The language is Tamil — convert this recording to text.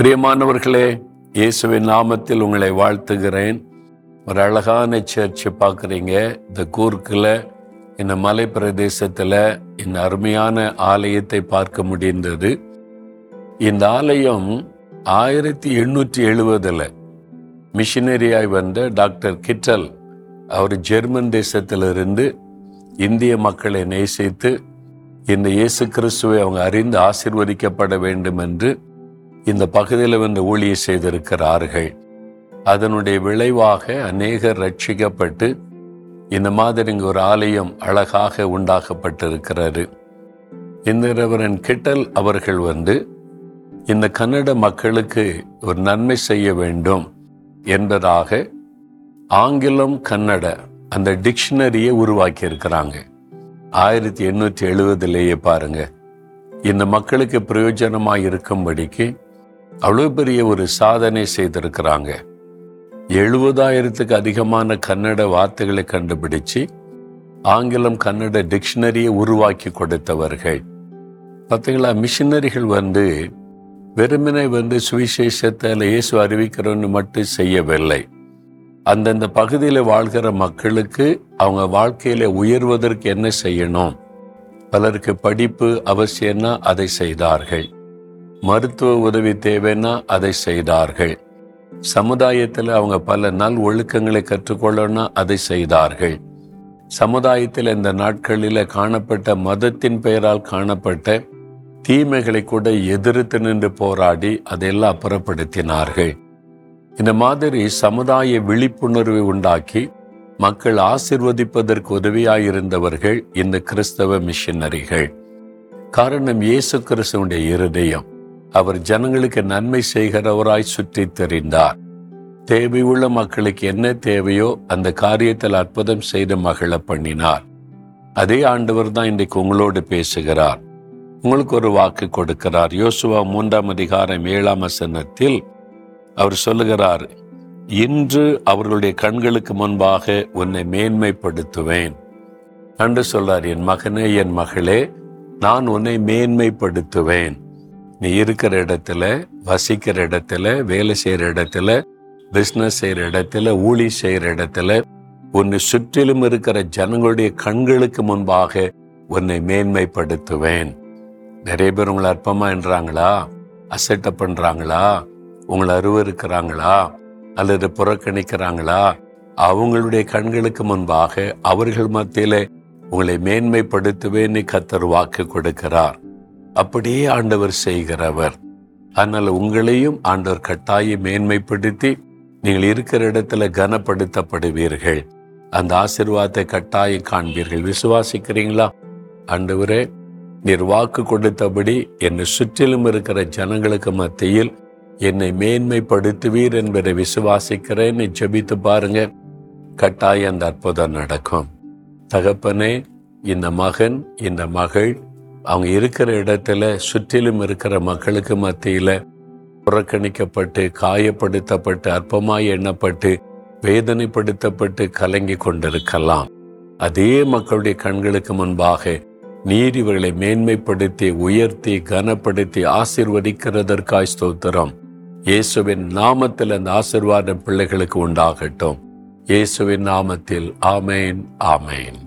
பிரியமானவர்களே இயேசுவின் நாமத்தில் உங்களை வாழ்த்துகிறேன். ஒரு அழகான சர்ச்சு பார்க்குறீங்க. இந்த கூர்க்கில் இந்த மலை பிரதேசத்தில் இந்த அருமையான ஆலயத்தை பார்க்க முடிந்தது. இந்த ஆலயம் ஆயிரத்தி எண்ணூற்றி எழுபதில் மிஷினரியாய் வந்த டாக்டர் கிட்டல் அவர் ஜெர்மன் தேசத்திலிருந்து இந்திய மக்களை நேசித்து இந்த இயேசு கிறிஸ்துவை அவங்க அறிந்து ஆசிர்வதிக்கப்பட வேண்டும் என்று இந்த பகுதியில் வந்து ஊழிய செய்திருக்கிறார்கள். அதனுடைய விளைவாக அநேகர் ரட்சிக்கப்பட்டு இந்த மாதிரி இங்கே ஒரு ஆலயம் அழகாக உண்டாக்கப்பட்டிருக்கிறது. இந்த ரெவரன் கிட்டல் அவர்கள் வந்து இந்த கன்னட மக்களுக்கு ஒரு நன்மை செய்ய வேண்டும் என்பதாக ஆங்கிலம் கன்னட அந்த டிக்ஷனரியை உருவாக்கி இருக்கிறாங்க ஆயிரத்தி எண்ணூற்றி எழுபதுலேயே பாருங்க. இந்த மக்களுக்கு பிரயோஜனமாக இருக்கும்படிக்கு அவ்வளோ பெரிய ஒரு சாதனை செய்திருக்கிறாங்க. எழுபதாயிரத்துக்கு அதிகமான கன்னட வார்த்தைகளை கண்டுபிடிச்சு ஆங்கிலம் கன்னட டிக்ஷனரியை உருவாக்கி கொடுத்தவர்கள். பார்த்தீங்களா மிஷினரிகள் வந்து வெறுமனை வந்து சுவிசேஷத்தில் இயேசு அறிவிக்கிறோன்னு மட்டும் செய்யவில்லை. அந்தந்த பகுதியில் வாழ்கிற மக்களுக்கு அவங்க வாழ்க்கையில உயர்வதற்கு என்ன செய்யணும்? பலருக்கு படிப்பு அவசியம்னா அதை செய்தார்கள். மருத்துவ உதவி தேவைன்னா அதை செய்தார்கள். சமுதாயத்தில் அவங்க பல நல் ஒழுக்கங்களை கற்றுக்கொள்ளணும்னா அதை செய்தார்கள். சமுதாயத்தில் இந்த நாட்களில் காணப்பட்ட மதத்தின் பெயரால் காணப்பட்ட தீமைகளை கூட எதிர்த்து நின்று போராடி அதையெல்லாம் அப்புறப்படுத்தினார்கள். இந்த மாதிரி சமுதாய விழிப்புணர்வை உண்டாக்கி மக்கள் ஆசிர்வதிப்பதற்கு உதவியாயிருந்தவர்கள் இந்த கிறிஸ்தவ மிஷினரிகள். காரணம் இயேசு கிறிஸ்துவனுடைய இருதயம். அவர் ஜனங்களுக்கு நன்மை செய்கிறவராய் சுற்றி தெரிந்தார். தேவையுள்ள மக்களுக்கு என்ன தேவையோ அந்த காரியத்தில் அற்புதம் செய்து மகிழ பண்ணினார். அதே ஆண்டவர் தான் இன்றைக்கு உங்களோடு பேசுகிறார். உங்களுக்கு ஒரு வாக்கு கொடுக்கிறார். யோசுவா மூன்றாம் அதிகாரம் ஏழாம் வசனத்தில் அவர் சொல்லுகிறார் இன்று அவர்களுடைய கண்களுக்கு முன்பாக உன்னை மேன்மைப்படுத்துவேன். அன்று சொல்றார் என் மகனே என் மகளே நான் உன்னை மேன்மைப்படுத்துவேன். நீ இருக்கிற இடத்துல வசிக்கிற இடத்துல வேலை செய்கிற இடத்துல பிஸ்னஸ் செய்கிற இடத்துல ஊழி செய்கிற இடத்துல உன்னை சுற்றிலும் இருக்கிற ஜனங்களுடைய கண்களுக்கு முன்பாக உன்னை மேன்மைப்படுத்துவேன். நிறைய பேர் உங்களை அற்பமா என்றாங்களா அசட்டை பண்றாங்களா? உங்களை அருவருக்கிறாங்களா? அல்லது புறக்கணிக்கிறாங்களா? அவங்களுடைய கண்களுக்கு முன்பாக அவர்கள் மத்தியில உங்களை மேன்மைப்படுத்துவேன்னு கத்தர் வாக்கு கொடுக்கிறார். அப்படியே ஆண்டவர் செய்கிறவர். அதனால உங்களையும் ஆண்டவர் கட்டாயம் மேன்மைப்படுத்தி நீங்கள் இருக்கிற இடத்துல கனப்படுத்தப்படுவீர்கள். அந்த ஆசிர்வாதத்தை கட்டாயம் காண்பீர்கள். விசுவாசிக்கிறீங்களா? ஆண்டவரே நீர் வாக்கு கொடுத்தபடி என்னை சுற்றிலும் இருக்கிற ஜனங்களுக்கு மத்தியில் என்னை மேன்மைப்படுத்துவீர் என்பதை விசுவாசிக்கிறேன்னு ஜெபித்து பாருங்க. கட்டாயம் அந்த அற்புதம் நடக்கும். தகப்பனே இந்த மகன் இந்த மகள் அவங்க இருக்கிற இடத்துல சுற்றிலும் இருக்கிற மக்களுக்கு மத்தியில் புறக்கணிக்கப்பட்டு காயப்படுத்தப்பட்டு அற்பமாய் எண்ணப்பட்டு வேதனைப்படுத்தப்பட்டு கலங்கி கொண்டிருக்கலாம். அதே மக்களுடைய கண்களுக்கு முன்பாக நீர் இவர்களை மேன்மைப்படுத்தி உயர்த்தி கனப்படுத்தி ஆசிர்வதிக்கிறதற்காய் ஸ்தோத்திரம். இயேசுவின் நாமத்தில் அந்த ஆசிர்வாத பிள்ளைகளுக்கு உண்டாகட்டும். இயேசுவின் நாமத்தில் ஆமேன் ஆமேன்.